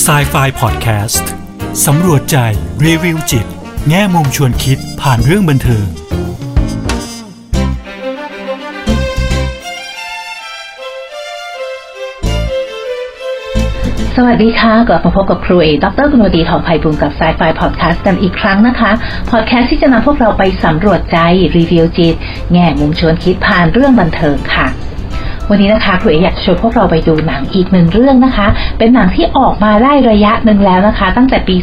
s i ไฟพอดแคสต์สำรวจใจ รีวิวจิต แง่มุมชวนคิดผ่านเรื่องบันเทิงสวัสดีค่ะกลับมาพบกับครูเอดรกุณวดีทองไพบุญกับ s ายไฟพอดแคสต์กันอีกครั้งนะคะพอดแคสต์ที่จะนำพวกเราไปสำรวจใจ รีวิวจิต แง่มุมชวนคิดผ่านเรื่องบันเทิงค่ะ วันนี้นะคะครูเออยากชวนพวกเราไปดูหนังอีกหนึ่งเรื่องนะคะ เป็นหนังที่ออกมาได้ระยะหนึ่งแล้วนะคะ ตั้งแต่ปี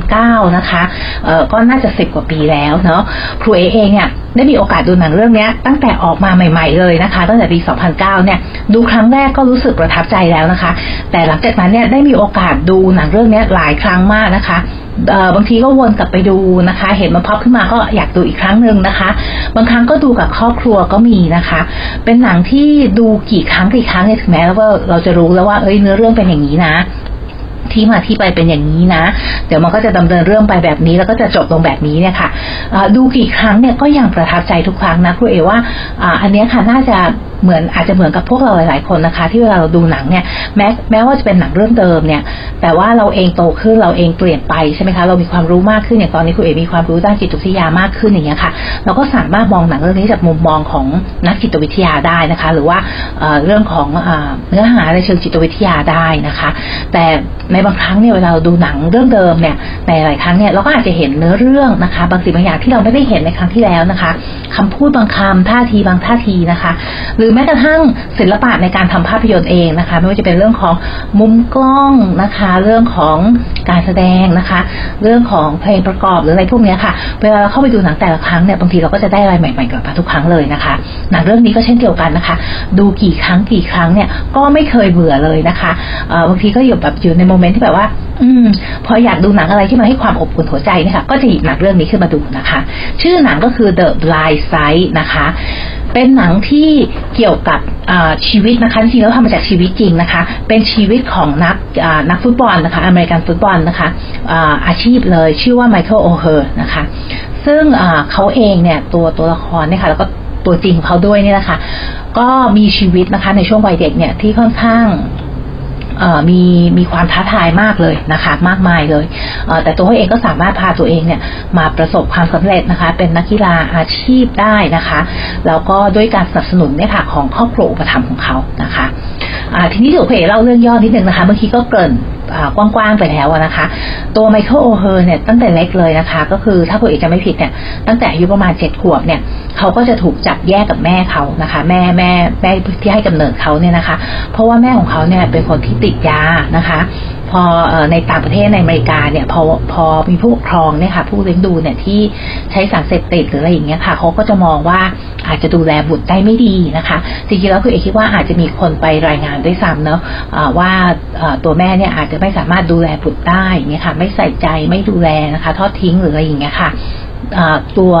2009 นะคะเออก็น่าจะสิบกว่าปีแล้วเนาะครูเอเองเนี่ยได้มีโอกาสดูหนังเรื่องนี้ตั้งแต่ออกมาใหม่ ๆเลยนะคะ ตั้งแต่ปี 2009 เนี่ยดูครั้งแรกก็รู้สึกประทับใจแล้วนะคะ แต่หลังจากนั้นเนี่ยได้มีโอกาสดูหนังเรื่องนี้หลายครั้งมากนะคะบางทีก็วนกลับไปดูนะคะ เห็นมันพับขึ้นมาก็อยากดูอีกครั้งหนึ่งนะคะ บางครั้งก็ดูกับครอบครัวก็มีนะคะ เป็นหนังที่ดูกี่ครั้งกี่ครั้งเนี่ยถึงแม้ว่าเราจะรู้แล้วว่าเอ้ยเนื้อเรื่องเป็นอย่างนี้นะ ที่มาที่ไปเป็นอย่างนี้นะ เดี๋ยวมันก็จะดำเนินเรื่องไปแบบนี้ แล้วก็จะจบลงแบบนี้เนี่ยค่ะดูกี่ครั้งเนี่ยก็ยังประทับใจทุกครั้งนะครูเอว่าอันนี้ค่ะน่าจะเหมือนอาจจะเหมือนกับพวกเราหลาย ๆ คนนะคะ ที่เวลาเราดูหนังเนี่ยแม้แม้ว่าจะเป็นหนังเรื่องเดิมเนี่ย แต่ว่าเราเองโตขึ้นเราเองเปลี่ยนไปใช่ไหมคะเรามีความรู้มากขึ้นอย่างตอนนี้ครูเอมีความรู้ด้านจิตวิทยามากขึ้นอย่างเงี้ยค่ะ เราก็สามารถมองหนังเรื่องนี้จากมุมมองของนักจิตวิทยาได้นะคะ หรือว่าเรื่องของเนื้อหาในเชิงจิตวิทยาได้นะคะ แต่ในบางครั้งเนี่ยเวลาเราดูหนังเรื่องเดิมเนี่ยในหลายครั้งเนี่ยเราก็อาจจะเห็นเนื้อเรื่องนะคะ บางสิ่งบางอย่างที่เราไม่ได้เห็นในครั้งที่แล้วนะคะคำพูดบางคำท่าทีบางท่าทีนะคะ หรือแม้กระทั่งศิลปะในการทำภาพยนตร์เองนะคะ ไม่ว่าจะเป็นเรื่องของมุมกล้องนะคะ เรื่องของการแสดงนะคะ เรื่องของเพลงประกอบหรืออะไรพวกนี้ค่ะเวลาเราเข้าไปดูหนังแต่ละครั้งเนี่ยบางทีเราก็จะได้อะไรใหม่ๆกลับมาทุกครั้งเลยนะคะหนังเรื่องนี้ก็เช่นเดียวกันนะคะ ดูกี่ครั้งกี่ครั้งเนี่ยก็ไม่เคยเบื่อเลยนะคะบางทีก็อยู่แบบอยู่ในโมเมนต์ที่แบบว่า อืม พออยากดูหนังอะไรที่มาให้ความอบอุ่นหัวใจนี่ยค่ะก็จะหยิบหนังเรื่องนี้ขึ้นมาดูนะคะ ชื่อหนังก็คือ The Blind Side นะคะ เป็นหนังที่เกี่ยวกับชีวิตนะคะจริงแล้วทำมาจากชีวิตจริงนะคะ เป็นชีวิตของนักนักฟุตบอลนะคะอเมริกันฟุตบอลนะคะอาชีพเลยชื่อว่าไมเคิลโอเฮอร์นะคะ ซึ่งเขาเองเนี่ยตัวตัวละครเนี่ยค่ะแล้วก็ตัวจริงเขาด้วยเนี่ยนะคะ ก็มีชีวิตนะคะในช่วงวัยเด็กเนี่ยที่ค่อนข้าง มีมีความท้าทายมากเลยนะคะ มากมายเลยแต่ตัวเขาเองก็สามารถพาตัวเองเนี่ยมาประสบความสำเร็จนะคะ เป็นนักกีฬาอาชีพได้นะคะแล้วก็ด้วยการสนับสนุนเนี่ยค่ะของครอบครัวอุปถัมภ์ของเขานะคะทีนี้เดี๋ยวเพเล่าเรื่องย่อนิดนึงนะคะเมื่อกี้ก็เกริ่น กว้างๆไปแล้วนะคะ ตัวไมเคิลโอเฮอร์เนี่ยตั้งแต่เล็กเลยนะคะ ก็คือถ้าคุณเอกจำไม่ผิดเนี่ยตั้งแต่อายุประมาณเจ็ดขวบเนี่ยเขาก็จะถูกจับแยกกับแม่เขานะคะ แม่แม่แม่ที่ให้กำเนิดเขาเนี่ยนะคะ เพราะว่าแม่ของเขาเนี่ยเป็นคนที่ติดยานะคะ พอในต่างประเทศในอเมริกาเนี่ยพอพอมีผู้ปกครองเนี่ยค่ะผู้เลี้ยงดูเนี่ยที่ใช้สารเสพติดหรืออะไรอย่างเงี้ยค่ะเขาก็จะมองว่าอาจจะดูแลบุตรได้ไม่ดีนะคะจริงๆแล้วคือเอกคิดว่าอาจจะมีคนไปรายงานด้วยซ้ำเนาะว่าตัวแม่เนี่ยอาจจะไม่สามารถดูแลบุตรได้เนี่ยค่ะไม่ใส่ใจไม่ดูแลนะคะ ทอดทิ้งหรืออะไรอย่างเงี้ยค่ะ ตัว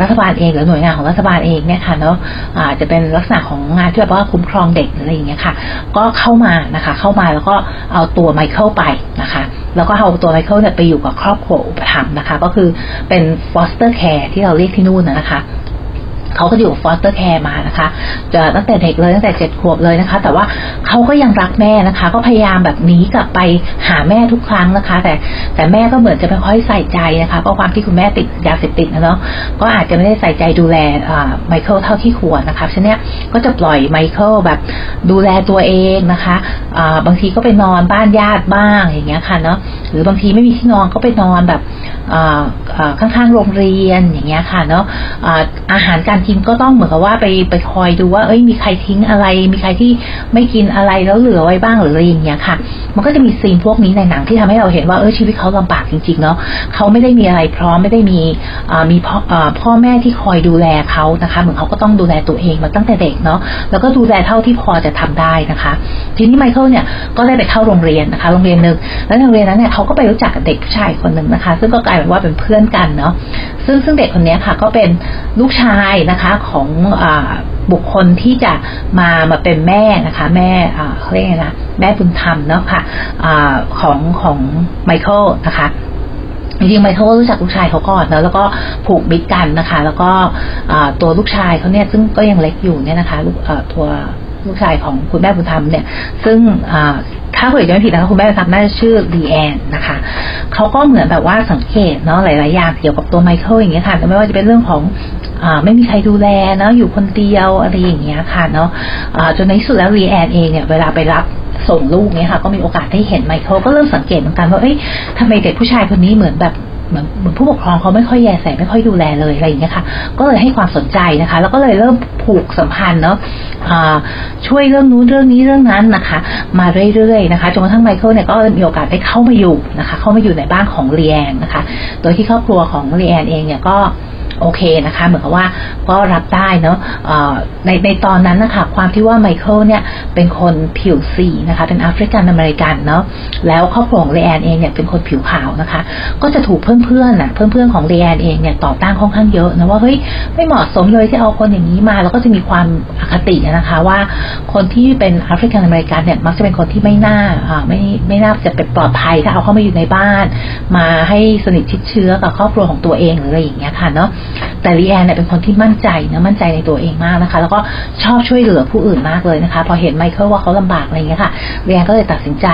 รัฐบาลเองหรือหน่วยงานของรัฐบาลเองเนี่ยค่ะเนาะอาจจะเป็นลักษณะของงานที่แบบว่าคุ้มครองเด็กอะไรอย่างเงี้ยค่ะ ก็เข้ามานะคะ เข้ามาแล้วก็เอาตัวไมเคิลไปนะคะ แล้วก็เอาตัวไมเคิลเนี่ยไปอยู่กับครอบครัวอุปถัมภ์นะคะ ก็คือเป็น foster care ที่เราเรียกที่นู่นนะคะ เขาก็อยู่ foster care มานะคะจะตั้งแต่เด็กเลยตั้งแต่เจ็ดขวบเลยนะคะ แต่ว่าเขาก็ยังรักแม่นะคะ ก็พยายามแบบหนีกลับไปหาแม่ทุกครั้งนะคะ แต่แต่แม่ก็เหมือนจะไม่ค่อยใส่ใจนะคะเพราะความที่คุณแม่ติดยาเสพติดนะเนาะก็อาจจะไม่ได้ใส่ใจดูแลไมเคิลเท่าที่ควรนะคะฉะนั้นก็จะปล่อยไมเคิลแบบดูแลตัวเองนะคะบางทีก็ไปนอนบ้านญาติบ้างอย่างเงี้ยค่ะเนาะหรือบางทีไม่มีที่นอนก็ไปนอนแบบข้างๆโรงเรียนอย่างเงี้ยค่ะเนาะอาหารการกินก็ต้องเหมือนกับว่าไปไปคอยดูว่าเอ้ยมีใครทิ้งอะไร มีใครที่ไม่กินอะไรแล้วเหลือไว้บ้างหรืออะไรอย่างเงี้ยค่ะ มันก็จะมีซีนพวกนี้ในหนังที่ทำให้เราเห็นว่าเออชีวิตเขาลำบากจริงๆเนาะเขาไม่ได้มีอะไรพร้อมไม่ได้มีมีพ่อพ่อแม่ที่คอยดูแลเขานะคะ เหมือนเขาก็ต้องดูแลตัวเองมาตั้งแต่เด็กเนาะแล้วก็ดูแลเท่าที่พอจะทำได้นะคะ ทีนี้ไมเคิลเนี่ยก็ได้ไปเข้าโรงเรียนนะคะ โรงเรียนหนึ่งแล้วโรงเรียนนั้นเนี่ยเขาก็ไปรู้จักเด็กผู้ชายคนหนึ่งนะคะ ซึ่งก็กลายเป็นว่าเป็นเพื่อนกันเนาะซึ่งซึ่งเด็กคนนี้ค่ะ ก็เป็นลูกชายนะนะคะของอบุคคลที่จะมามาเป็นแม่นะคะ แม่เขาเรียกนะแม่บุญธรรมเนาะค่ะของของไมเคิลนะคะจริงๆไมเคิลก็รู้จักลูกชายเขาก่อนเนาะแล้วก็ผูกมิตรกันนะคะ แล้วก็ตัวลูกชายเขาเนี่ยซึ่งก็ยังเล็กอยู่เนี่ยนะคะลูกตัวลูกชายของคุณแม่บุญธรรมเนี่ย ซึ่งถ้าคุณเอกจำไม่ผิดนะคะคุณแม่ทำน่าจะชื่อลีแอนนะคะ เขาก็เหมือนแบบว่าสังเกตเนาะหลายๆอย่างเกี่ยวกับตัวไมเคิลอย่างเงี้ยค่ะไม่ว่าจะเป็นเรื่องของเออไม่มีใครดูแลเนาะอยู่คนเดียวอะไรอย่างเงี้ยค่ะเนาะจนในที่สุดแล้วลีแอนเองเนี่ยเวลาไปรับส่งลูกเนี่ยค่ะ ก็มีโอกาสได้เห็นไมเคิลก็เริ่มสังเกตเหมือนกันว่าเอ้ยทำไมเด็กผู้ชายคนนี้เหมือนแบบ เหมือนผู้ปกครองเขาไม่ค่อยแยแสไม่ค่อยดูแลเลยอะไรอย่างเงี้ยค่ะ ก็เลยให้ความสนใจนะคะ แล้วก็เลยเริ่มผูกสัมพันธ์เนาะช่วยเรื่องนู้นเรื่องนี้เรื่องนั้นนะคะ มาเรื่อยๆนะคะจนกระทั่งไมเคิลเนี่ยก็มีโอกาสได้เข้ามาอยู่นะคะ เข้ามาอยู่ในบ้านของลีแอนนะคะ โดยที่ครอบครัวของลีแอนเองเนี่ยก็ โอเคนะคะเหมือนกับว่าก็รับได้เนาะในในตอนนั้นนะคะความที่ว่าไมเคิลเนี่ยเป็นคนผิวสีนะคะเป็นแอฟริกันอเมริกันเนาะแล้วครอบครัวของลีแอนเองเนี่ยเป็นคนผิวขาวนะคะ ก็จะถูกเพื่อนเพื่อนอะเพื่อนเพื่อนของเรแอนเองเนี่ยต่อต้านค่อนข้างเยอะนะว่าเฮ้ยไม่เหมาะสมเลยที่เอาคนอย่างนี้มา แล้วก็จะมีความอคตินะคะว่าคนที่เป็นแอฟริกันอเมริกันเนี่ยมักจะเป็นคนที่ไม่น่าอ่าไม่ไม่น่าจะเป็นปลอดภัยถ้าเอาเข้ามาอยู่ในบ้าน มาให้สนิทชิดเชื้อกับครอบครัวของตัวเองหรืออะไรอย่างเงี้ยค่ะเนาะแต่ลีแอนเนี่ยเป็นคนที่มั่นใจนะมั่นใจในตัวเองมากนะคะ แล้วก็ชอบช่วยเหลือผู้อื่นมากเลยนะคะ พอเห็นไมเคิลว่าเขาลำบากอะไรเงี้ยค่ะลีแอนก็เลยตัดสินใจ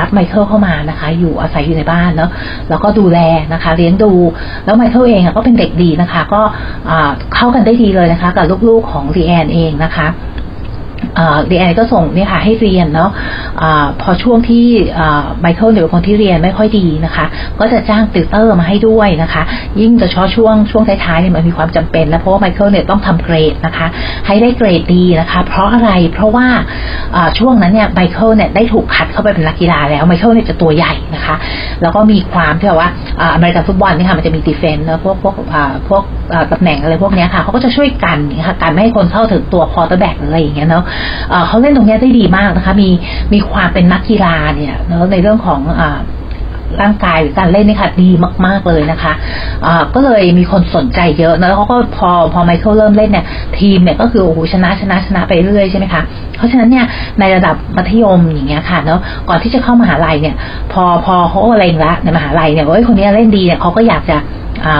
รับไมเคิลเข้ามานะคะ อยู่อาศัยอยู่ในบ้านแล้วแล้วก็ดูแลนะคะ เลี้ยงดู แล้วไมเคิลเองก็เป็นเด็กดีนะคะ ก็เข้ากันได้ดีเลยนะคะ กับลูกๆของลีแอนเองนะคะ ลีแอนก็ส่งเนี่ยค่ะให้เรียนเนาะะพอช่วงที่ไมเคิลเนี่ยเป็นคนที่เรียนไม่ค่อยดีนะคะ ก็จะจ้างติวเตอร์มาให้ด้วยนะคะ ยิ่งจะชอช่วงช่วงท้ายๆเนี่ยมันมีความจำเป็นนะเพราะว่าไมเคิลเนี่ยต้องทำเกรดนะคะ ให้ได้เกรดดีนะคะ เพราะอะไรเพราะว่าช่วงนั้นเนี่ยไมเคิลเนี่ยได้ถูกคัดเข้าไปเป็นนักกีฬาแล้วไมเคิลเนี่ยจะตัวใหญ่นะคะ แล้วก็มีความที่แบบว่าอเมริกันฟุตบอลเนี่ยค่ะมันจะมี defense นะพวกพวกพวก ตำแหน่งอะไรพวกนี้ค่ะเขาก็จะช่วยกันนะคะการไม่ให้คนเข้าถึงตัว quarterback อะไรอย่างเงี้ยเนาะเขาเล่นตรงนี้ได้ดีมากนะคะ มีมีความเป็นนักกีฬาเนี่ยเนาะในเรื่องของอร่างกายหรือการเล่นนี่ค่ะดีมากๆเลยนะคะะก็เลยมีคนสนใจเยอะนะแล้วเขาก็พอพอไมเคิลเริ่มเล่นเนี่ย ทีมเนี่ยก็คือโอ้โหชนะชนะชนะไปเรื่อยใช่ไหมคะเพราะฉะนั้นเนี่ยในระดับมัธยมอย่างเงี้ยค่ะเนาะก่อนที่จะเข้ามหาลัยเนี่ย พอพอเขาอะไรละในมหาลัยเนี่ยว่าคนนี้เล่นดีเนี่ยเขาก็อยากจะ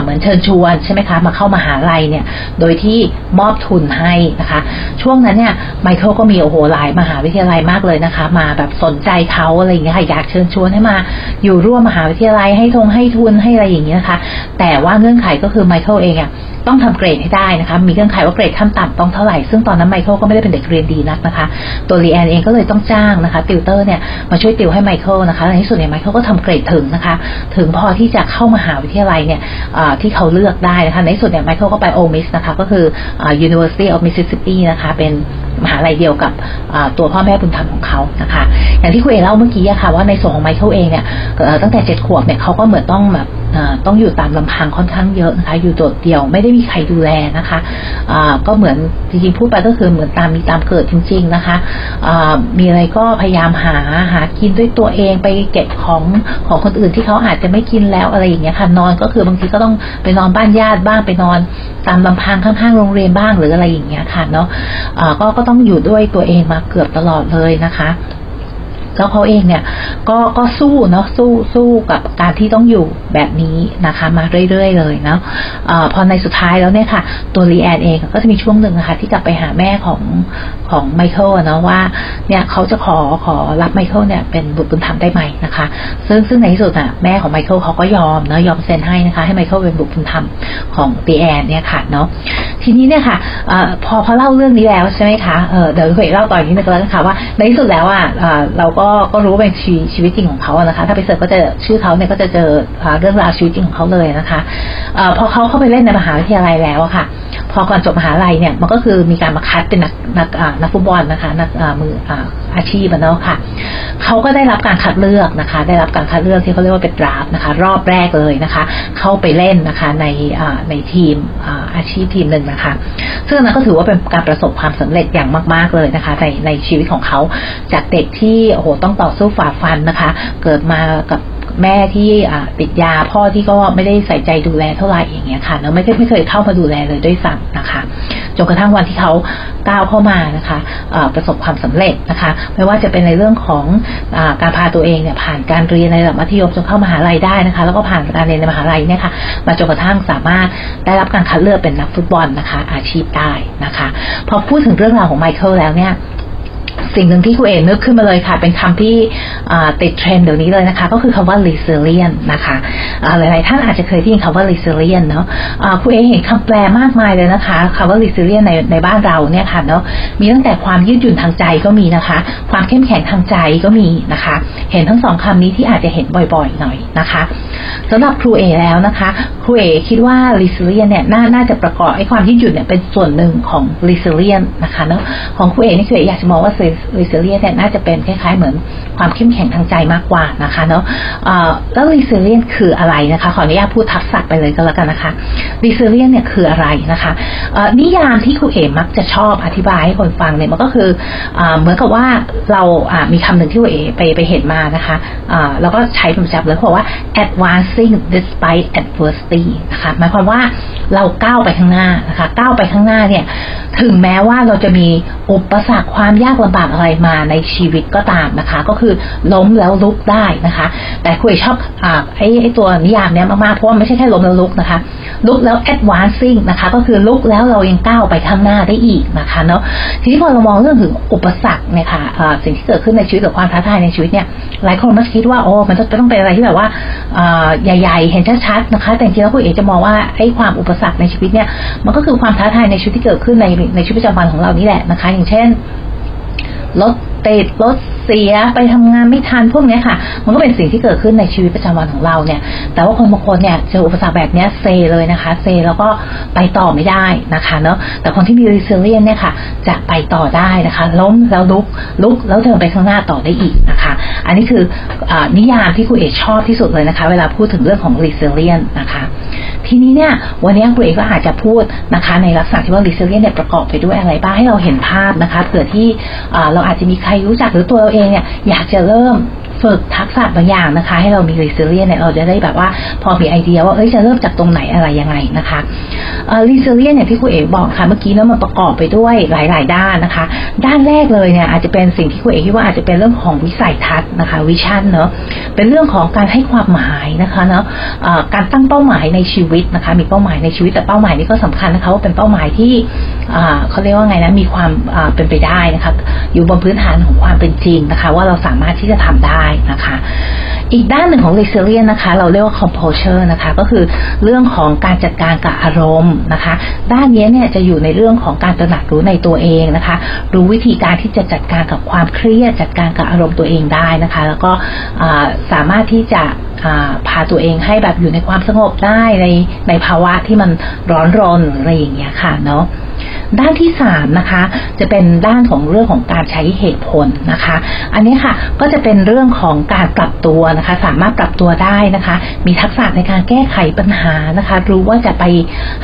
เหมือนเชิญชวนใช่ไหมคะมาเข้ามหาลัยเนี่ยโดยที่มอบทุนให้นะคะ ช่วงนั้นเนี่ยไมเคิลก็มีโอ้โหหลายมหาวิทยาลัยมากเลยนะคะ มาแบบสนใจเขาอะไรอย่างเงี้ยค่ะอยากเชิญชวนให้มาอยู่ร่วมมหาวิทยาลัยให้ทงให้ทุนให้อะไรอย่างเงี้ยนะคะ แต่ว่าเงื่อนไขก็คือไมเคิลเองอะต้องทำเกรดให้ได้นะคะ มีเงื่อนไขว่าเกรดขั้นต่ำต้องเท่าไหร่ ซึ่งตอนนั้นไมเคิลก็ไม่ได้เป็นเด็กเรียนดีนักนะคะ ตัวลีแอนเองก็เลยต้องจ้างนะคะ ติวเตอร์เนี่ยมาช่วยติวให้ไมเคิลนะคะ ในที่สุดเนี่ยไมเคิลก็ทำเกรดถึงนะคะ ถึงพอที่จะเข้ามหาวิทยาลัยเนี่ยที่เขาเลือกได้นะคะในสุดเนี่ยไมเคิลก็ไป Ole Miss นะคะก็คือ University of Mississippi นะคะเป็น มหาลัยเดียวกับตัวพ่อแม่บุญธรรมของเขานะคะ อย่างที่คุณเอเล่าเมื่อกี้อะค่ะว่าในส่วนของไมเคิลเองเนี่ยตั้งแต่เจ็ดขวบเนี่ยเขาก็เหมือนต้องแบบต้องอยู่ตามลำพังค่อนข้างเยอะนะคะ อยู่โดดเดี่ยวไม่ได้มีใครดูแลนะคะก็เหมือนจริงๆพูดไปก็คือเหมือนตามมีตามเกิดจริง ๆนะคะมีอะไรก็พยายามหาหากินด้วยตัวเองไปเก็บของของคนอื่นที่เขาอาจจะไม่กินแล้วอะไรอย่างเงี้ยค่ะนอนก็คือบางทีก็ต้องไปนอนบ้านญาติบ้างไปนอนตามลำพังข้างๆโรงเรียนบ้างหรืออะไรอย่างเงี้ยค่ะเนาะก็ก็ต้องอยู่ด้วยตัวเองมาเกือบตลอดเลยนะคะ แล้วเขาเองเนี่ยก็ก็สู้เนาะสู้สู้กับการที่ต้องอยู่แบบนี้นะคะ มาเรื่อยๆเลยเนาะะพอในสุดท้ายแล้วเนี่ยค่ะ ตัวลีแอนเองก็จะมีช่วงหนึ่งนะคะที่กลับไปหาแม่ของของไมเคิลนะว่าเนี่ยเขาจะขอขอรับไมเคิลเนี่ยเป็นบุตรบุญธรรมได้ไหมนะคะ ซึ่งซึ่งในที่สุดอะแม่ของไมเคิลเขาก็ยอมเนาะยอมเซ็นให้นะคะ ให้ไมเคิลเป็นบุตรบุญธรรมของตีแอนเนี่ยค่ะเนาะทีนี้เนี่ยค่ะอพอพอเล่าเรื่องนี้แล้วใช่ไหมคะเเดี๋ยวคุยเล่าต่ออีกนิดนึงแล้วนะคะว่าในที่สุดแล้วอะเราก็ก็รู้เป็นชีชีวิตจริงของเขาอะนะคะ ถ้าไปเสิร์ชก็จะชื่อเขาเนี่ยก็จะเจอเรื่องราวชีวิตจริงของเขาเลยนะคะอพอเขาเข้าไปเล่นในมหาวิทยาลัยแล้วอะค่ะ พอก่อนจบมหาลัยเนี่ยมันก็คือมีการมาคัดเป็นนักนักนักฟุตบอลนะคะนักมืออาชีพเนาะค่ะเขาก็ได้รับการคัดเลือกนะคะ ได้รับการคัดเลือกที่เขาเรียกว่าเป็นดราฟนะคะ รอบแรกเลยนะคะ เข้าไปเล่นนะคะในในทีมอาชีพทีมหนึ่งนะคะ ซึ่งนั้นก็ถือว่าเป็นการประสบความสำเร็จอย่างมาก ๆเลยนะคะ ในในชีวิตของเขาจากเด็กที่โอ้โหต้องต่อสู้ฝ่าฟันนะคะ เกิดมากับแม่ที่ติดยาพ่อที่ก็ไม่ได้ใส่ใจดูแลเท่าไหร่อย่างเงี้ยค่ะแล้วไม่เคยไม่เคยเข้ามาดูแลเลยด้วยซ้ำนะคะจนกระทั่งวันที่เขาก้าวเข้ามานะคะประสบความสำเร็จนะคะ ไม่ว่าจะเป็นในเรื่องของอการพาตัวเองเนี่ยผ่านการเรียนในระดับมัธยมจนเข้ามหาลัยได้นะคะ แล้วก็ผ่านการเรียนในมหาลัยเนี่ยค่ะมาจนกระทั่งสามารถได้รับการคัดเลือกเป็นนักฟุตบอลนะคะ อาชีพได้นะคะ พอพูดถึงเรื่องราวของไมเคิลแล้วเนี่ย สิ่งหนึ่งที่คุณเอ๋นึกขึ้นมาเลยค่ะ เป็นคำที่ติดเทรนด์เดี๋ยวนี้เลยนะคะ ก็คือคำว่า resilient นะคะหลายๆท่านอาจจะเคยได้ยินคำว่า resilient เนาะคุณเอ๋เห็นคำแปลมากมายเลยนะคะคำว่า resilient ในในบ้านเราเนี่ยค่ะเนาะมีตั้งแต่ความยืดหยุ่นทางใจก็มีนะคะ ความเข้มแข็งทางใจก็มีนะคะ เห็นทั้งสองคำนี้ที่อาจจะเห็นบ่อยๆหน่อยนะคะสำหรับครูเอแล้วนะคะครูเอคิดว่า resilient เนี่ยน่าน่าจะประกอบไอ้ความยืดหยุ่นเนี่ยเป็นส่วนหนึ่งของ resilient นะคะเนาะของครูเอนี่ครูเออยากจะมองว่า resilient เนี่ยน่าจะเป็นคล้ายๆเหมือนความเข้มแข็งทางใจมากกว่านะคะเนาะแล้ว resilient คืออะไรนะคะขออนุญาตพูดทับศัพท์ไปเลยก็แล้วกันนะคะ resilient เนี่ยคืออะไรนะคะนิยามที่ครูเอ๋มักจะชอบอธิบายให้คนฟังเนี่ยมันก็คือเหมือนกับว่าเรามีคำหนึ่งที่ครูเอ๋ไปไปเห็นมานะคะแล้วก็ใช้เป็นประจำเลยบอกว่า advancing despite adversity นะคะหมายความว่าเราก้าวไปข้างหน้านะคะก้าวไปข้างหน้าเนี่ยถึงแม้ว่าเราจะมีอุปสรรคความยากลำบากอะไรมาในชีวิตก็ตามนะคะ ก็คือล้มแล้วลุกได้นะคะ แต่คุยชอบอ่าไอ้ไอ้ตัวนิยามเนี้ยมากๆเพราะว่าไม่ใช่แค่ล้มแล้วลุกนะคะ ลุกแล้ว advancing นะคะ ก็คือลุกแล้วเรายังก้าวไปข้างหน้าได้อีกนะคะเนาะทีนี้พอเรามองเรื่องถึงอุปสรรคเนี่ยค่ะสิ่งที่เกิดขึ้นในชีวิตกับความท้าทายในชีวิตเนี่ยหลายคนมักคิดว่าโอ้มันต้องต้องเป็นอะไรที่แบบว่าใหญ่ๆ เห็นชัดๆนะคะ แต่จริงๆแล้วคุณเอกจะมองว่าไอ้ความอุปสรรคในชีวิตเนี่ยมันก็คือความท้าทายในชีวิตที่เกิดขึ้นในในชีวิตประจำวันของเรานี่แหละนะคะ อย่างเช่น รถติดรถเสียไปทำงานไม่ทันพวกนี้ค่ะ มันก็เป็นสิ่งที่เกิดขึ้นในชีวิตประจำวันของเราเนี่ย แต่ว่าคนบางคนเนี่ยเจออุปสรรคแบบนี้เซเลยนะคะ เซแล้วก็ไปต่อไม่ได้นะคะเนาะแต่คนที่มี resilience เนี่ยค่ะ จะไปต่อได้นะคะ ล้มแล้วลุกลุกแล้วเดินไปข้างหน้าต่อได้อีกนะคะ อันนี้คืออนิยามที่ครูเอชอบที่สุดเลยนะคะ เวลาพูดถึงเรื่องของ resilience นะคะ ทีนี้เนี่ยวันนี้ครูเอก็อาจจะพูดนะคะในลักษณะที่ว่า resilient เนี่ยประกอบไปด้วยอะไรบ้างให้เราเห็นภาพนะคะเผื่อที่เราอาจจะมีใครรู้จักหรือตัวเราเองเนี่ยอยากจะเริ่ม ฝึกทักษะบางอย่างนะคะ ให้เรามี resilient เนี่ยเราจะได้แบบว่าพอมีไอเดียว่าเอ้ยจะเริ่มจากตรงไหนอะไรยังไงนะคะเอ่อ resilient เนี่ยที่ครูเอ๋บอกค่ะเมื่อกี้เนาะมันประกอบไปด้วยหลาย ๆ ด้านนะคะ ด้านแรกเลยเนี่ยอาจจะเป็นสิ่งที่ครูเอ๋คิดว่าอาจจะเป็นเรื่องของวิสัยทัศน์นะคะวิชั่นเนาะเป็นเรื่องของการให้ความหมายนะคะเนาะการตั้งเป้าหมายในชีวิตนะคะ มีเป้าหมายในชีวิตแต่เป้าหมายนี้ก็สำคัญนะคะว่าเป็นเป้าหมายที่เขาเรียกว่าไงนะมีความเป็นไปได้นะคะอยู่บนพื้นฐานของความเป็นจริงนะคะ ว่าเราสามารถที่จะทำได้นะคะอีกด้านหนึ่งของ resilience นะคะ เราเรียกว่า composure นะคะ ก็คือเรื่องของการจัดการกับอารมณ์นะคะ ด้านนี้เนี่ยจะอยู่ในเรื่องของการตระหนักรู้ในตัวเองนะคะ รู้วิธีการที่จะจัดการกับความเครียด จัดการกับอารมณ์ตัวเองได้นะคะ แล้วก็สามารถที่จะพาตัวเองให้แบบอยู่ในความสงบได้ในในภาวะที่มันร้อนรนอะไรอย่างเงี้ยค่ะเนาะ ด้านที่สามนะคะ จะเป็นด้านของเรื่องของการใช้เหตุผลนะคะ อันนี้ค่ะก็จะเป็นเรื่องของการปรับตัวนะคะ สามารถปรับตัวได้นะคะ มีทักษะในการแก้ไขปัญหานะคะ รู้ว่าจะไป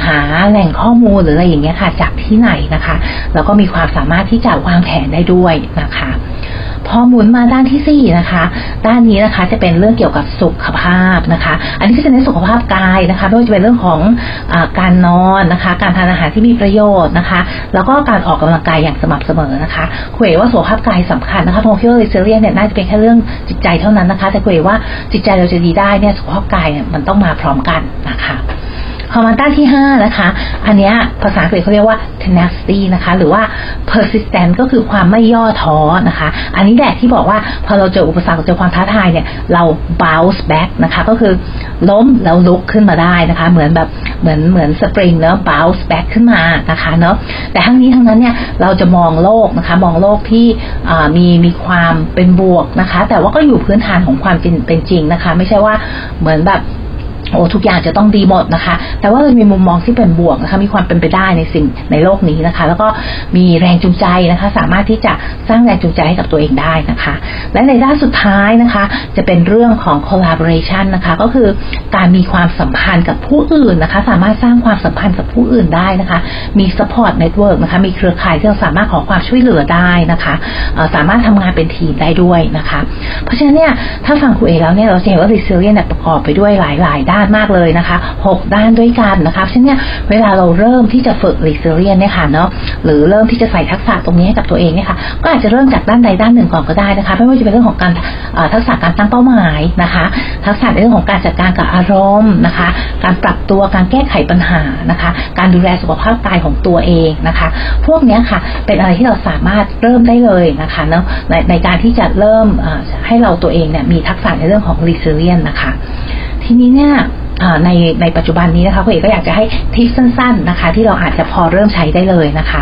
หาแหล่งข้อมูลหรืออะไรอย่างเงี้ยค่ะ จากที่ไหนนะคะ แล้วก็มีความสามารถที่จะวางแผนได้ด้วยนะคะ พอหมุนมาด้านที่สี่นะคะ ด้านนี้นะคะจะเป็นเรื่องเกี่ยวกับสุขภาพนะคะ อันนี้ก็จะเน้นสุขภาพกายนะคะไม่ว่าจะเป็นเรื่องของอการนอนนะคะ การทานอาหารที่มีประโยชน์นะคะ แล้วก็การออกกำลังกายอย่างสม่ำเสมอนะคะคุยว่าสุขภาพกายสำคัญนะคะพงคิดว่าเซเรียนเนี่ยน่าจะเป็นแค่เรื่องจิตใจเท่านั้นนะคะ แต่คุยว่าจิตใจเราจะดีได้เนี่ยสุขภาพกายเนี่ยมันต้องมาพร้อมกันนะคะ คอมมานด้าที่5นะคะ อันนี้ภาษาอังกฤษเขาเรียกว่า tenacity นะคะ หรือว่า persistent ก็คือความไม่ย่อท้อนะคะ อันนี้แหละที่บอกว่าพอเราเจออุปสรรคเจอความท้าทายเนี่ย เรา bounce back นะคะ ก็คือล้มแล้วลุกขึ้นมาได้นะคะ เหมือนแบบเหมือนเหมือนสปริงเนาะ bounce back ขึ้นมานะคะเนาะ แต่ทั้งนี้ทั้งนั้นเนี่ยเราจะมองโลกนะคะ มองโลกที่มีมีความเป็นบวกนะคะ แต่ว่าก็อยู่พื้นฐานของความเป็นเป็นจริงนะคะ ไม่ใช่ว่าเหมือนแบบ โอ้ทุกอย่างจะต้องดีหมดนะคะ แต่ว่ามีมุมมองที่เป็นบวกนะคะมีความเป็นไปได้ในสิ่งในโลกนี้นะคะ แล้วก็มีแรงจูงใจนะคะ สามารถที่จะสร้างแรงจูงใจให้กับตัวเองได้นะคะ และในด้านสุดท้ายนะคะ จะเป็นเรื่องของ collaboration นะคะ ก็คือการมีความสัมพันธ์กับผู้อื่นนะคะ สามารถสร้างความสัมพันธ์กับผู้อื่นได้นะคะ มี support network นะคะ มีเครือข่ายที่เราสามารถขอความช่วยเหลือได้นะคะสามารถทำงานเป็นทีมได้ด้วยนะคะ เพราะฉะนั้นเนี่ยถ้าฟังครูเอแล้วเนี่ยเราจะเห็นว่า resilience ประกอบไปด้วยหลาย ๆ ด้านานมากเลยนะคะ6ด้านด้วยกันนะคะฉะนั้นเวลาเราเริ่มที่จะฝึก resilience เนี่ยค่ะเนาะหรือเริ่มที่จะใส่ทักษะตรงนี้ให้กับตัวเองเนี่ยค่ะก็อาจจะเริ่มจากด้านใดด้านหนึ่งก่อนก็ได้นะคะไม่ว่าจะเป็นเรื่องของการทักษะการตั้งเป้าหมายนะคะ ทักษะในเรื่องของการจัดการกับอารมณ์นะคะ การปรับตัวการแก้ไขปัญหานะคะ การดูแลสุขภาพกายของตัวเองนะคะ พวกนี้ค่ะเป็นอะไรที่เราสามารถเริ่มได้เลยนะคะเนาะในในการที่จะเริ่มให้เราตัวเองเนี่ยมีทักษะในเรื่องของ resilience นะคะ ทีนี้เนี่ยในในปัจจุบันนี้นะคะคุณเอกก็อยากจะให้ทิปสั้น ๆนะคะ ที่เราอาจจะพอเริ่มใช้ได้เลยนะคะ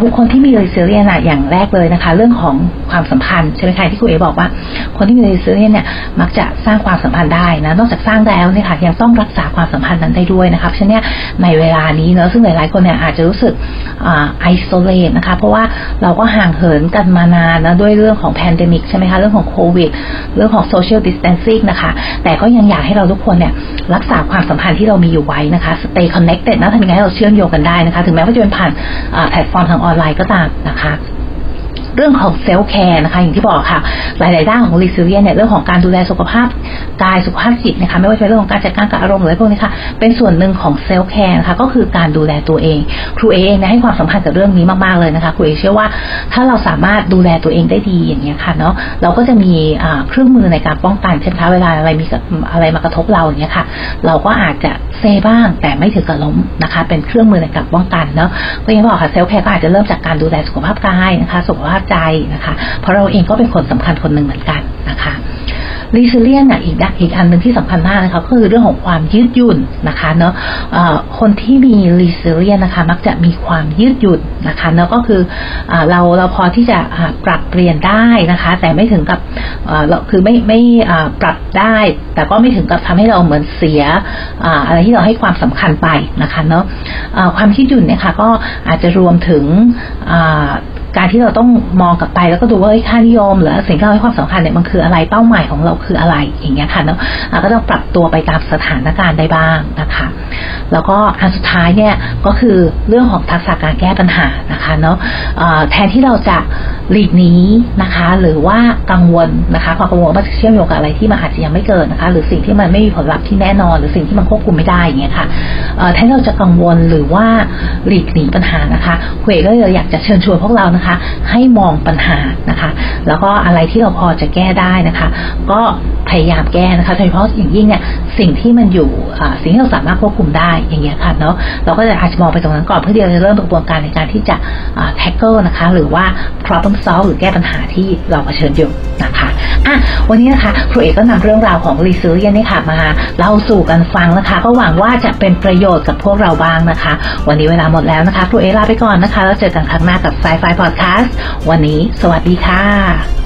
บุคคลที่มีเรสเซียนอย่างแรกเลยนะคะ เรื่องของ ความสัมพันธ์ใช่ไหมคะที่คุณเอกบอกว่า คนที่มี resilience เนี่ยมักจะสร้างความสัมพันธ์ได้นะนอกจากสร้างแล้วเนี่ยค่ะยังต้องรักษาความสัมพันธ์นั้นได้ด้วยนะคะเพราะฉะนั้นในเวลานี้เนอะซึ่งหลายๆคนเนี่ยอาจจะรู้สึก isolate นะคะเพราะว่าเราก็ห่างเหินกันมานานนะด้วยเรื่องของ pandemic ใช่ไหมคะเรื่องของโควิดเรื่องของ social distancing นะคะแต่ก็ยังอยากให้เราทุกคนเนี่ยรักษาความสัมพันธ์ที่เรามีอยู่ไว้นะคะ stay connected นะทำยังไงให้เราเชื่อมโยงกันได้นะคะ ถึงแม้ว่าจะเป็นผ่านแพลตฟอร์มทางออนไลน์ก็ตามนะคะ เรื่องของ self-care นะคะอย่างที่บอกค่ะ หลายๆด้านของ resilience เนี่ยเรื่องของการดูแลสุขภาพกายสุขภาพจิตนะคะไม่ว่าจะเป็นเรื่องของการจัดการกับอารมณ์หรืออะไรพวกนี้ค่ะเป็นส่วนหนึ่งของ self-care นะคะก็คือการดูแลตัวเอง ครูเอนะให้ความสำคัญกับเรื่องนี้มากๆเลยนะคะครูเอเชื่อว่าถ้าเราสามารถดูแลตัวเองได้ดีอย่างเงี้ยค่ะเนาะเราก็จะมีเครื่องมือในการป้องกันใช่ไหมคะเวลาอะไรมีอะไรมากระทบเราอย่างเงี้ยค่ะ เราก็อาจจะเซบ้างแต่ไม่ถึงกับล้มนะคะ เป็นเครื่องมือในการป้องกันเนาะก็อย่างบอกค่ะ self-care ก็อาจจะเริ่มจากการดูแลสุขภาพกายนะคะ สุขภาพใจนะคะ เพราะเราเองก็เป็นคนสำคัญคนหนึ่งเหมือนกันนะคะ รีซิเลียนอะอีกอีกอันหนึ่งที่สำคัญมากนะคะก็คือเรื่องของความยืดหยุ่นนะคะเนาะคนที่มีรีซิเลียนนะคะ มักจะมีความยืดหยุ่นนะคะเนาะก็คืออเราเราพอที่จะปรับเปลี่ยนได้นะคะ แต่ไม่ถึงกับเราคือไม่ไม่ปรับได้ แต่ก็ไม่ถึงกับทำให้เราเหมือนเสียอะไรที่เราให้ความสำคัญไปนะคะเนาะความยืดหยุ่นเนี่ยค่ะก็อาจจะรวมถึงการที่เราต้องมองกลับไปแล้วก็ดูว่าค่านิยมหรือสิ่งที่เราให้ความสำคัญเนี่ยมันคืออะไรเป้าหมายของเราคืออะไรอย่างเงี้ยค่ะเนาะก็ต้องปรับตัวไปตามสถานการณ์ได้บ้างนะคะ แล้วก็อันสุดท้ายเนี่ยก็คือเรื่องของทักษะการแก้ปัญหานะคะเนาะแทนที่เราจะหลีกหนีนะคะ หรือว่ากังวลนะคะความกังวลว่าจะเชื่อมโยงกับอะไรที่มันอาจจะยังไม่เกิดนะคะ หรือสิ่งที่มันไม่มีผลลัพธ์ที่แน่นอน หรือสิ่งที่มันควบคุมไม่ได้อย่างเงี้ยค่ะแทนที่เราจะกังวลหรือว่าหลีกหนีปัญหานะคะเวก็เลยอยากจะเชิญชวนพวกเรานะคะ ให้มองปัญหานะคะ แล้วก็อะไรที่เราพอจะแก้ได้นะคะ ก็พยายามแก้นะคะโดยเฉพาะอย่างยิ่งเนี่ยสิ่งที่มันอยู่สิ่งที่เราสามารถควบคุมได้อย่างเงี้ยค่ะเนาะเราก็จะอาจจะมองไปตรงนั้นก่อนเพื่อเดียวจะเริ่มกระบวนการในการที่จะ tackle นะคะ หรือว่า problem solve หรือแก้ปัญหาที่เราเผชิญอยู่นะคะอะวันนี้นะคะครูเอกก็นำเรื่องราวของ resilience นี่ค่ะมาเล่าสู่กันฟังนะคะ ก็หวังว่าจะเป็นประโยชน์กับพวกเราบ้างนะคะ วันนี้เวลาหมดแล้วนะคะครูเอกลาไปก่อนนะคะแล้วเจอกันครั้งหน้ากับ Sci-Fi Podcast วันนี้ สวัสดีค่ะ